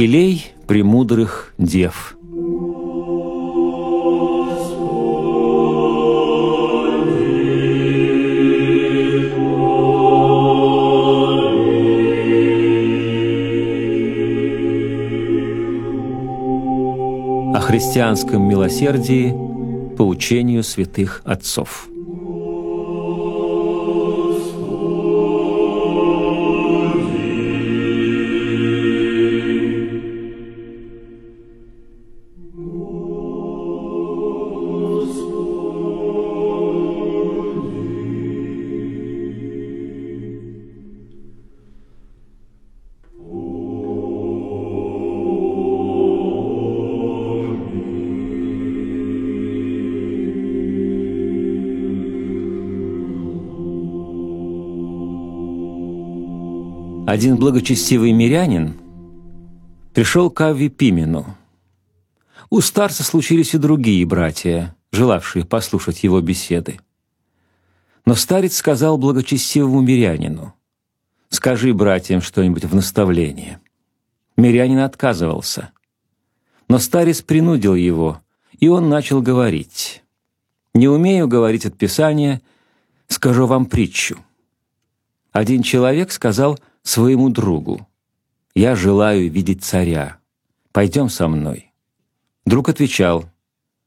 Елей премудрых дев. О христианском милосердии по учению святых отцов. Один благочестивый мирянин пришел к Авви Пимену. У старца случились и другие братья, желавшие послушать его беседы. Но старец сказал благочестивому мирянину, «Скажи братьям что-нибудь в наставление». Мирянин отказывался. Но старец принудил его, и он начал говорить. «Не умею говорить от Писания, скажу вам притчу». Один человек сказал – своему другу, «Я желаю видеть царя. Пойдем со мной». Друг отвечал,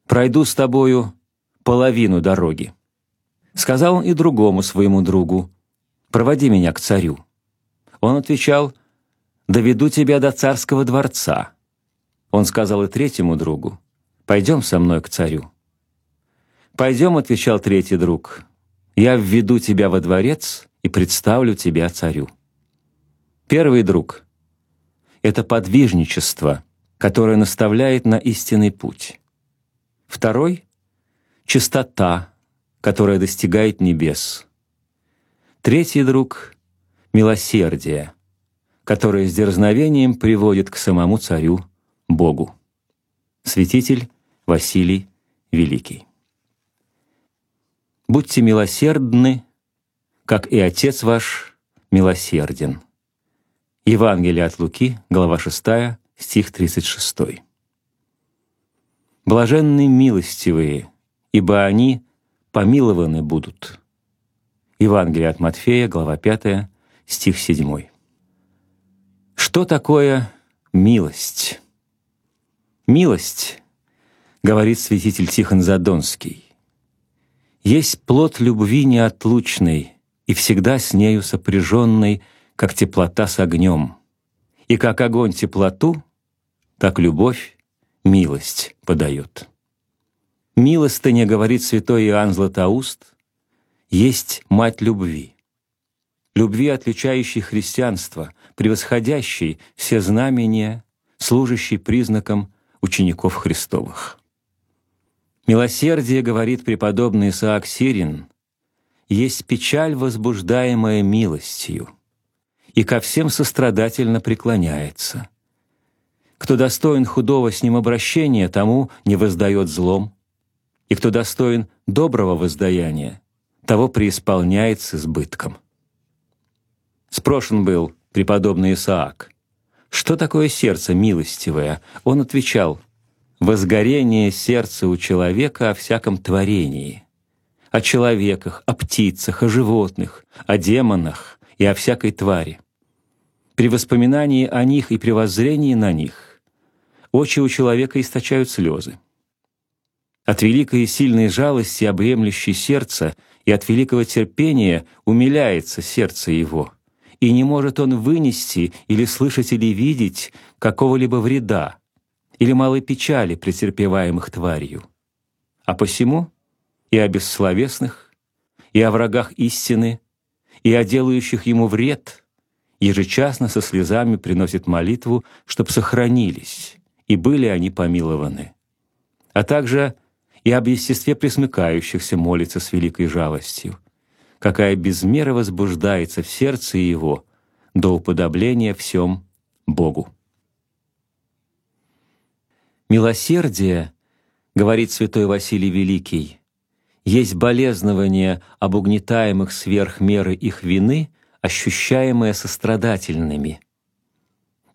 «Пройду с тобою половину дороги». Сказал он и другому своему другу, «Проводи меня к царю». Он отвечал, «Доведу тебя до царского дворца». Он сказал и третьему другу, «Пойдем со мной к царю». «Пойдем», — отвечал третий друг, «я введу тебя во дворец и представлю тебя царю». Первый друг — это подвижничество, которое наставляет на истинный путь. Второй — чистота, которая достигает небес. Третий друг — милосердие, которое с дерзновением приводит к самому царю Богу. Святитель Василий Великий. Будьте милосердны, как и Отец ваш милосерден. Евангелие от Луки, глава 6, стих 36. «Блаженны милостивые, ибо они помилованы будут». Евангелие от Матфея, глава 5, стих 7. Что такое милость? Милость, говорит святитель Тихон Задонский, есть плод любви неотлучной и всегда с нею сопряженной как теплота с огнем. И как огонь теплоту, так любовь милость подает. Милостыня, говорит святой Иоанн Златоуст, есть мать любви. Любви, отличающей христианство, превосходящей все знамения, служащей признаком учеников Христовых. Милосердие, говорит преподобный Исаак Сирин, есть печаль, возбуждаемая милостью — и ко всем сострадательно преклоняется. Кто достоин худого с ним обращения, тому не воздает злом, и кто достоин доброго воздаяния, того преисполняет с избытком. Спрошен был преподобный Исаак, что такое сердце милостивое? Он отвечал, возгорение сердца у человека о всяком творении, о человеках, о птицах, о животных, о демонах, и о всякой твари. При воспоминании о них и при воззрении на них очи у человека источают слезы. От великой и сильной жалости, обремлящей сердце, и от великого терпения умиляется сердце его, и не может он вынести или слышать или видеть какого-либо вреда или малой печали, претерпеваемых тварью. А посему и о бессловесных, и о врагах истины и о делающих ему вред, ежечасно со слезами приносит молитву, чтоб сохранились, и были они помилованы. А также и об естестве присмыкающихся молится с великой жалостью, какая без меры возбуждается в сердце его до уподобления всем Богу. Милосердие, говорит святой Василий Великий, есть болезнование об угнетаемых сверх меры их вины, ощущаемое сострадательными.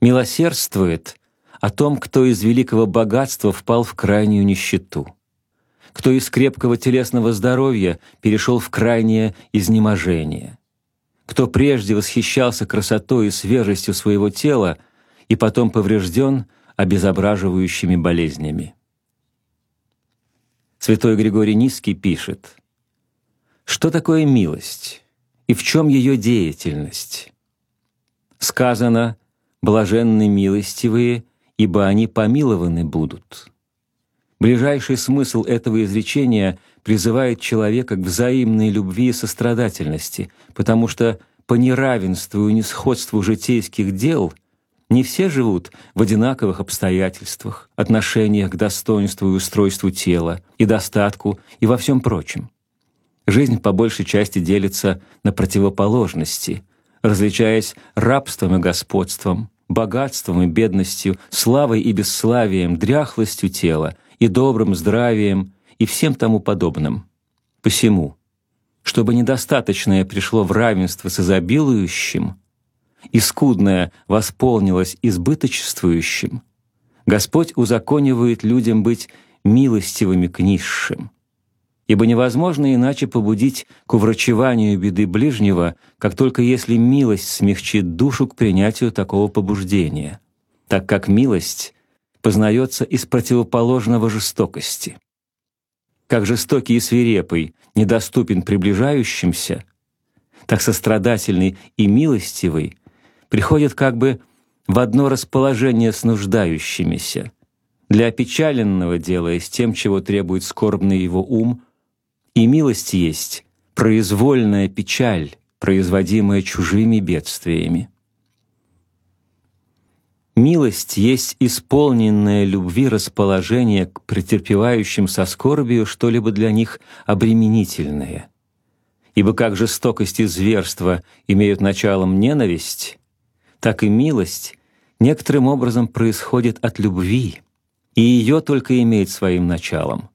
Милосердствует о том, кто из великого богатства впал в крайнюю нищету, кто из крепкого телесного здоровья перешел в крайнее изнеможение, кто прежде восхищался красотой и свежестью своего тела и потом поврежден обезображивающими болезнями. Святой Григорий Низкий пишет, «Что такое милость и в чем ее деятельность?» Сказано «блаженны милостивые, ибо они помилованы будут». Ближайший смысл этого изречения призывает человека к взаимной любви и сострадательности, потому что по неравенству и несходству житейских дел не все живут в одинаковых обстоятельствах, отношениях к достоинству и устройству тела, и достатку, и во всем прочем. Жизнь по большей части делится на противоположности, различаясь рабством и господством, богатством и бедностью, славой и бесславием, дряхлостью тела и добрым здравием и всем тому подобным. Посему, чтобы недостаточное пришло в равенство с изобилующим, и скудное восполнилось избыточествующим, Господь узаконивает людям быть милостивыми к низшим, ибо невозможно иначе побудить к уврачеванию беды ближнего, как только если милость смягчит душу к принятию такого побуждения, так как милость познается из противоположного жестокости. Как жестокий и свирепый недоступен приближающимся, так сострадательный и милостивый приходят как бы в одно расположение с нуждающимися, для опечаленного делаясь тем, чего требует скорбный его ум, и милость есть произвольная печаль, производимая чужими бедствиями. Милость есть исполненное любви расположение к претерпевающим со скорбью что-либо для них обременительное. Ибо как жестокость и зверство имеют началом ненависть, так и милость некоторым образом происходит от любви, и ее только имеет своим началом.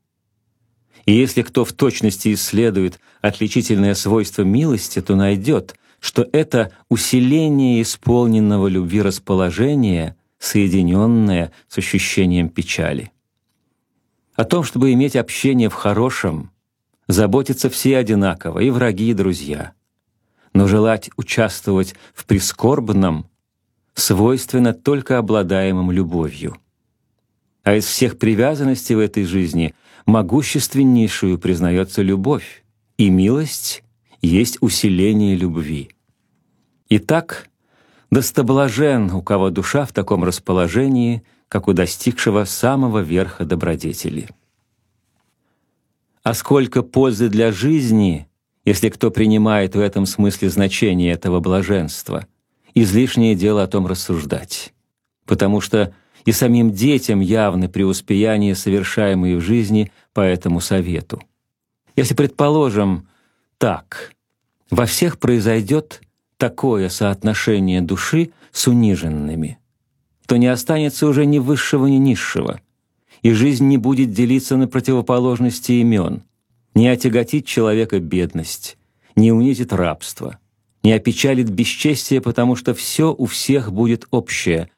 И если кто в точности исследует отличительное свойство милости, то найдет, что это усиление исполненного любви расположения, соединенное с ощущением печали. О том, чтобы иметь общение в хорошем, заботятся все одинаково, и враги, и друзья. Но желать участвовать в прискорбном свойственно только обладаемым любовью. А из всех привязанностей в этой жизни могущественнейшую признается любовь, и милость есть усиление любви. Итак, достоблажен, у кого душа в таком расположении, как у достигшего самого верха добродетели. А сколько пользы для жизни, если кто принимает в этом смысле значение этого блаженства, излишнее дело о том рассуждать. Потому что и самим детям явны преуспеяния, совершаемые в жизни по этому совету. Если предположим так, во всех произойдет такое соотношение души с униженными, то не останется уже ни высшего, ни низшего, и жизнь не будет делиться на противоположности имен, не отяготит человека бедность, не унизит рабство, не опечалит бесчестие, потому что все у всех будет общее,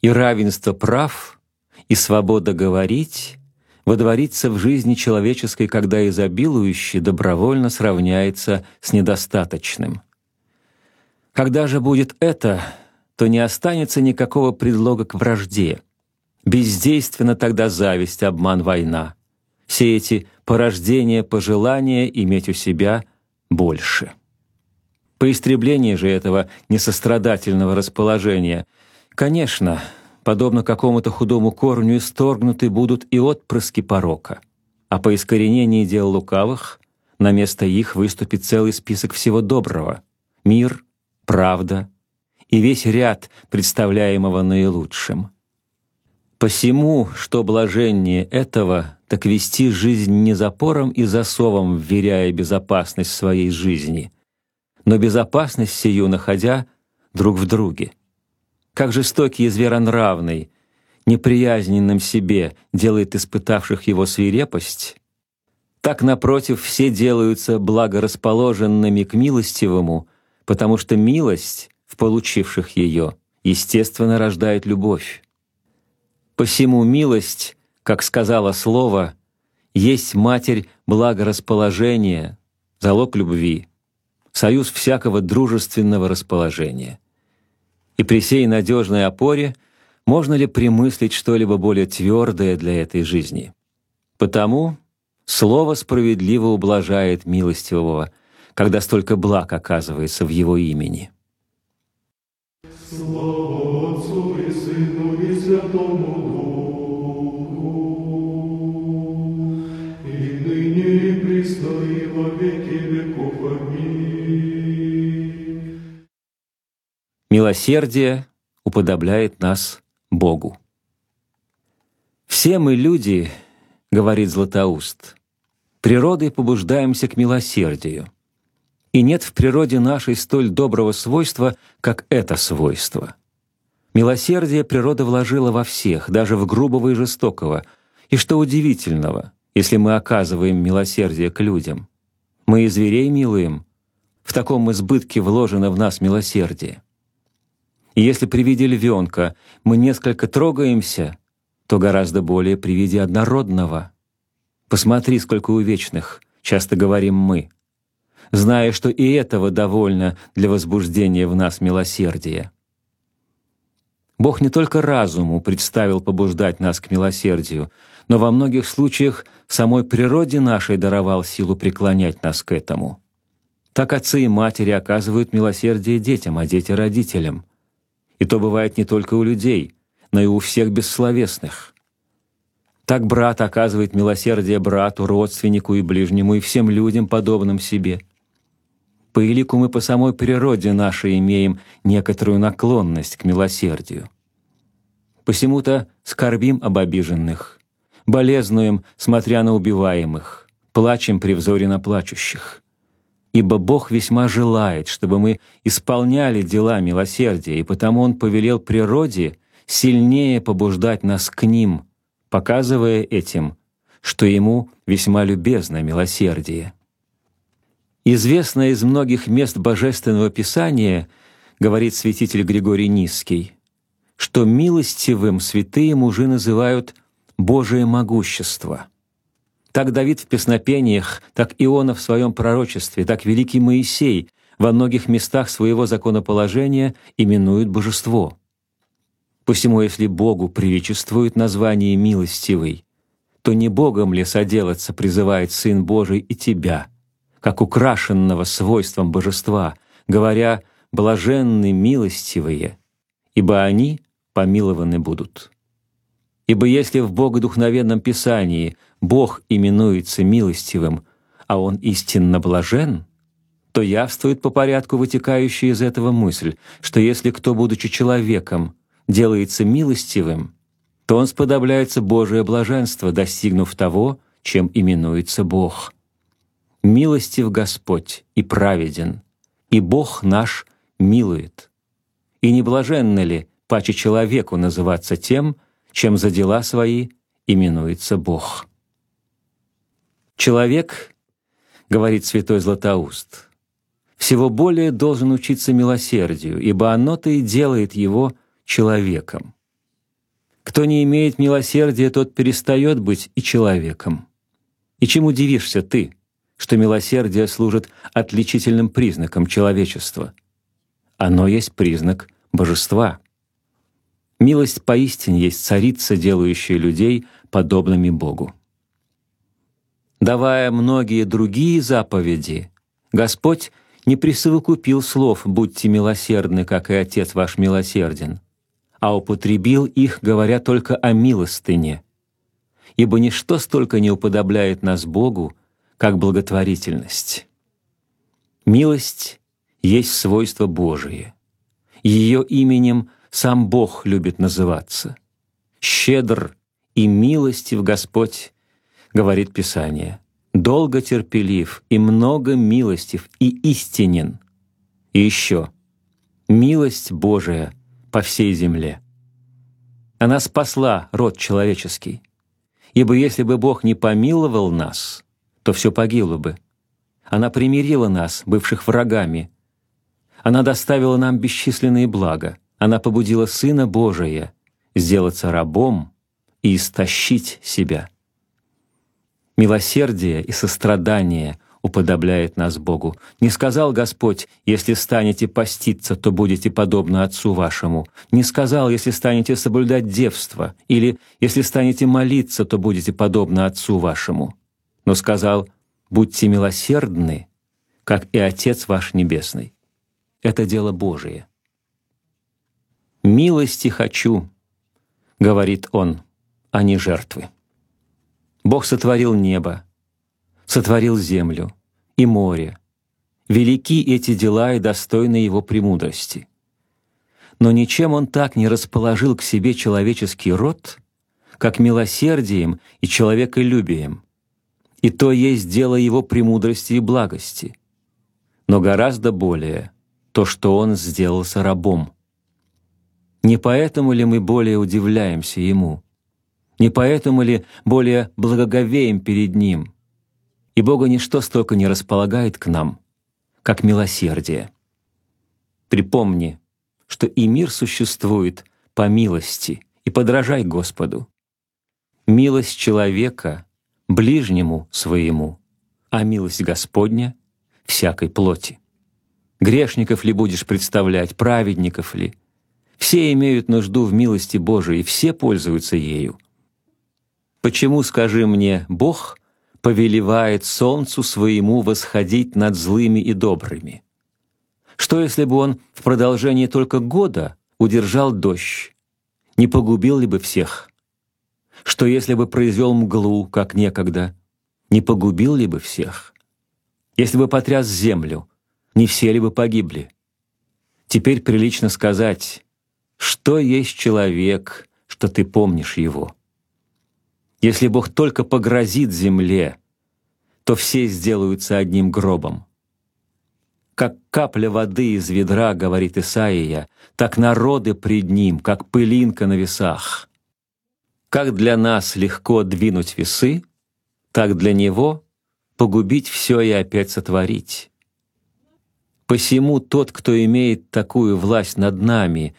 и равенство прав, и свобода говорить водворится в жизни человеческой, когда изобилующий добровольно сравняется с недостаточным. Когда же будет это, то не останется никакого предлога к вражде. Бездейственна тогда зависть, обман, война. Все эти порождения, пожелания иметь у себя больше. По истреблении же этого несострадательного расположения — Конечно, подобно какому-то худому корню исторгнуты будут и отпрыски порока, а по искоренении дел лукавых на место их выступит целый список всего доброго — мир, правда и весь ряд представляемого наилучшим. Посему, что блаженнее этого, так вести жизнь не запором и засовом, вверяя безопасность своей жизни, но безопасность сию находя друг в друге — как жестокий и зверонравный, неприязненным себе делает испытавших его свирепость, так, напротив, все делаются благорасположенными к милостивому, потому что милость в получивших ее, естественно, рождает любовь. Посему милость, как сказала слово, есть матерь благорасположения, залог любви, союз всякого дружественного расположения. И при сей надежной опоре можно ли примыслить что-либо более твердое для этой жизни? Потому слово справедливо ублажает милостивого, когда столько благ оказывается в его имени. Слава Отцу и Сыну и Святому Духу, и ныне и присно во веки веков. Аминь. Милосердие уподобляет нас Богу. Все мы люди, говорит Златоуст, природой побуждаемся к милосердию — и нет в природе нашей столь доброго свойства, как это свойство. Милосердие природа вложила во всех, даже в грубого и жестокого. И что удивительного, если мы оказываем милосердие к людям? Мы и зверей милуем. В таком избытке вложено в нас милосердие. И если при виде львенка мы несколько трогаемся, то гораздо более при виде однородного. Посмотри, сколько увечных, часто говорим мы — зная, что и этого довольно для возбуждения в нас милосердия. Бог не только разуму представил побуждать нас к милосердию, но во многих случаях самой природе нашей даровал силу преклонять нас к этому. Так отцы и матери оказывают милосердие детям, а дети — родителям. И то бывает не только у людей, но и у всех бессловесных. Так брат оказывает милосердие брату, родственнику и ближнему и всем людям, подобным себе — по элику мы по самой природе нашей имеем некоторую наклонность к милосердию. Посему-то скорбим об обиженных, болезнуем, смотря на убиваемых, плачем при взоре на плачущих. Ибо Бог весьма желает, чтобы мы исполняли дела милосердия, и потому Он повелел природе сильнее побуждать нас к ним, показывая этим, что Ему весьма любезно милосердие. Известно из многих мест Божественного Писания, говорит святитель Григорий Низкий, что милостивым святые мужи называют Божие могущество. Так Давид в песнопениях, так Иона в своем пророчестве, так великий Моисей во многих местах своего законоположения именуют божество. Посему, если Богу приличествует название «милостивый», то не Богом ли соделаться призывает Сын Божий и тебя — как украшенного свойством божества, говоря «блаженны милостивые, ибо они помилованы будут». Ибо если в Богодухновенном Писании Бог именуется милостивым, а Он истинно блажен, то явствует по порядку вытекающая из этого мысль, что если кто, будучи человеком, делается милостивым, то он сподобляется Божие блаженство, достигнув того, чем именуется Бог — Милостив Господь и праведен, и Бог наш милует. И не блаженно ли паче человеку называться тем, чем за дела свои именуется Бог? Человек, говорит святой Златоуст, всего более должен учиться милосердию, ибо оно-то и делает его человеком. Кто не имеет милосердия, тот перестает быть и человеком. И чем удивишься ты, что милосердие служит отличительным признаком человечества. Оно есть признак божества. Милость поистине есть царица, делающая людей подобными Богу. Давая многие другие заповеди, Господь не присовокупил слов «будьте милосердны, как и Отец ваш милосерден», а употребил их, говоря только о милостыне. Ибо ничто столько не уподобляет нас Богу, как благотворительность. Милость есть свойство Божие. Ее именем сам Бог любит называться. «Щедр и милостив Господь», — говорит Писание, «долго терпелив и много милостив и истинен». И еще «милость Божия по всей земле». Она спасла род человеческий, ибо если бы Бог не помиловал нас — то все погибло бы. Она примирила нас, бывших врагами. Она доставила нам бесчисленные блага. Она побудила Сына Божия сделаться рабом и истощить себя. Милосердие и сострадание уподобляет нас Богу. Не сказал Господь, если станете поститься, то будете подобны Отцу вашему. Не сказал, если станете соблюдать девство, или если станете молиться, то будете подобны Отцу вашему. Но сказал, будьте милосердны, как и Отец ваш Небесный. Это дело Божие. «Милости хочу», — говорит Он, — «а не жертвы». Бог сотворил небо, сотворил землю и море. Велики эти дела и достойны Его премудрости. Но ничем Он так не расположил к себе человеческий род, как милосердием и человеколюбием. И то есть дело Его премудрости и благости. Но гораздо более то, что Он сделался рабом. Не поэтому ли мы более удивляемся Ему? Не поэтому ли более благоговеем перед Ним? И Бога ничто столько не располагает к нам, как милосердие. Припомни, что и мир существует по милости, и подражай Господу. Милость человека ближнему своему, а милость Господня — всякой плоти. Грешников ли будешь представлять, праведников ли? Все имеют нужду в милости Божией, все пользуются ею. Почему, скажи мне, Бог повелевает солнцу своему восходить над злыми и добрыми. Что если бы он в продолжении только года удержал дождь? Не погубил ли бы всех? Что если бы произвел мглу, как некогда? Не погубил ли бы всех? Если бы потряс землю, не все ли бы погибли? Теперь прилично сказать, что есть человек, что ты помнишь его. Если Бог только погрозит земле, то все сделаются одним гробом. Как капля воды из ведра, говорит Исаия, так народы пред ним, как пылинка на весах. Как для нас легко двинуть весы, так для него погубить все и опять сотворить. Посему тот, кто имеет такую власть над нами,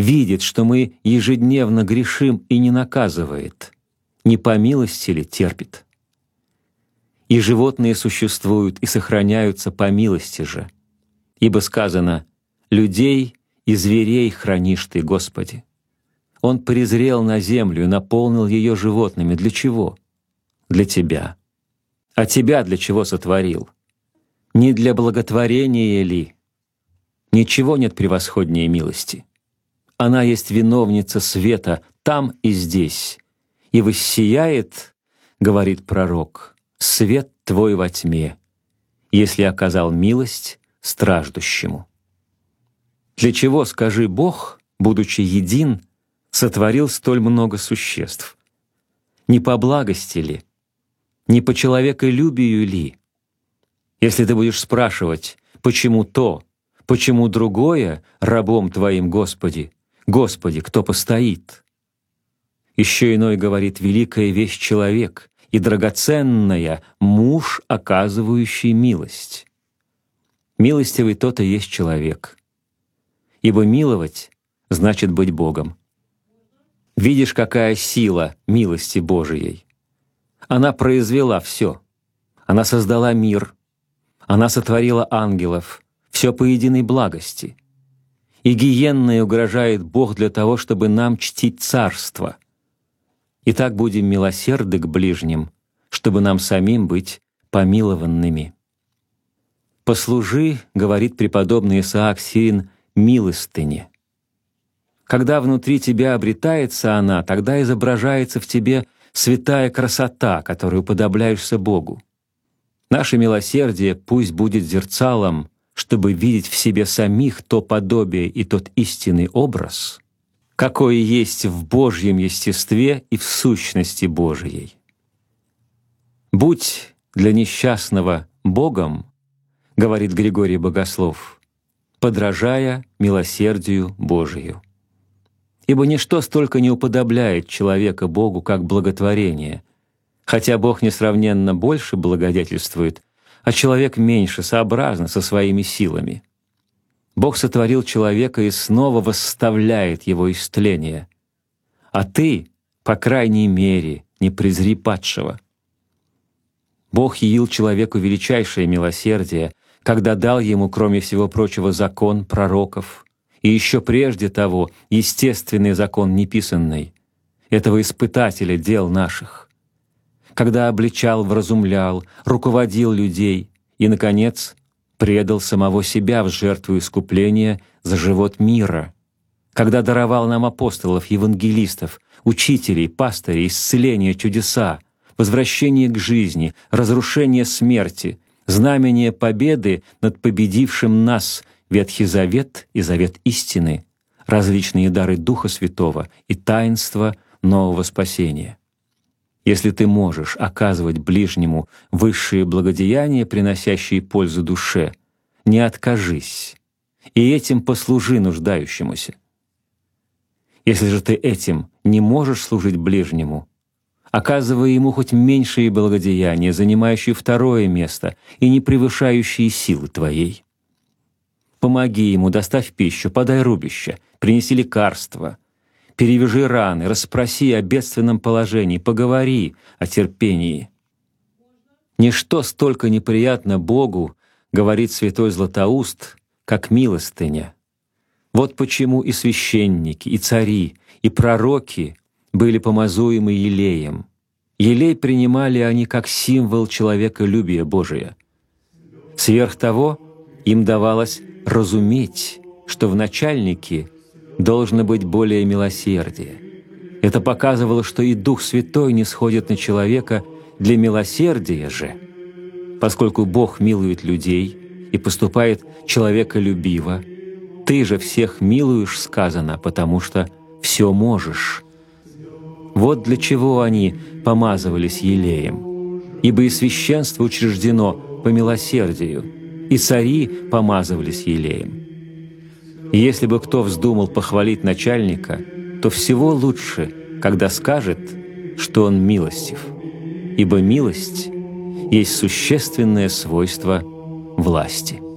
видит, что мы ежедневно грешим и не наказывает — не по милости ли терпит? И животные существуют и сохраняются по милости же. Ибо сказано «Людей и зверей хранишь Ты, Господи». Он презрел на землю и наполнил ее животными. Для чего? Для Тебя. А Тебя для чего сотворил? Не для благотворения ли? Ничего нет превосходнее милости. Она есть виновница света там и здесь, и воссияет, говорит пророк, свет твой во тьме, если оказал милость страждущему. Для чего, скажи Бог, будучи един, сотворил столь много существ? Не по благости ли? Не по человеколюбию ли? Если ты будешь спрашивать, почему то, почему другое рабом Твоим, Господи, Господи, кто постоит? Еще иной говорит «великая вещь человек» и драгоценная муж, оказывающий милость. Милостивый тот и есть человек. Ибо миловать значит быть Богом. Видишь, какая сила милости Божией. Она произвела все. Она создала мир. Она сотворила ангелов. Все по единой благости. И гиенной угрожает Бог для того, чтобы нам чтить царство — и так будем милосерды к ближним, чтобы нам самим быть помилованными. «Послужи, — говорит преподобный Исаак Сирин, — милостыне. Когда внутри тебя обретается она, тогда изображается в тебе святая красота, которую подобляешься Богу. Наше милосердие пусть будет зерцалом, чтобы видеть в себе самих то подобие и тот истинный образ — какое есть в Божьем естестве и в сущности Божией. «Будь для несчастного Богом, — говорит Григорий Богослов, — подражая милосердию Божию. Ибо ничто столько не уподобляет человека Богу, как благотворение, хотя Бог несравненно больше благодетельствует, а человек меньше сообразно со своими силами — Бог сотворил человека и снова восставляет его истление. А ты по крайней мере, не презри падшего. Бог явил человеку величайшее милосердие, когда дал ему, кроме всего прочего, закон пророков, и еще прежде того естественный закон неписанный, этого испытателя дел наших, когда обличал, вразумлял, руководил людей и, наконец, предал самого себя в жертву искупления за живот мира, когда даровал нам апостолов, евангелистов, учителей, пастырей, исцеления, чудеса, возвращение к жизни, разрушение смерти, знамение победы над победившим нас Ветхий Завет и Завет истины, различные дары Духа Святого и таинства нового спасения. Если ты можешь оказывать ближнему высшие благодеяния, приносящие пользу душе, не откажись, и этим послужи нуждающемуся. Если же ты этим не можешь служить ближнему, оказывая ему хоть меньшие благодеяния, занимающие второе место и не превышающие силы твоей. Помоги ему, доставь пищу, подай рубище, принеси лекарства, перевяжи раны, расспроси о бедственном положении, поговори о терпении. Ничто столько неприятно Богу, говорит святой Златоуст, как милостыня. Вот почему и священники, и цари, и пророки были помазуемы елеем. Елей принимали они как символ человеколюбия Божия. Сверх того, им давалось разуметь, что в начальнике должно быть более милосердия. Это показывало, что и Дух Святой не сходит на человека для милосердия же, поскольку Бог милует людей и поступает человеколюбиво, ты же всех милуешь, сказано, потому что все можешь. Вот для чего они помазывались елеем. Ибо и священство учреждено по милосердию, и цари помазывались елеем. И если бы кто вздумал похвалить начальника, то всего лучше, когда скажет, что он милостив, ибо милость есть существенное свойство власти.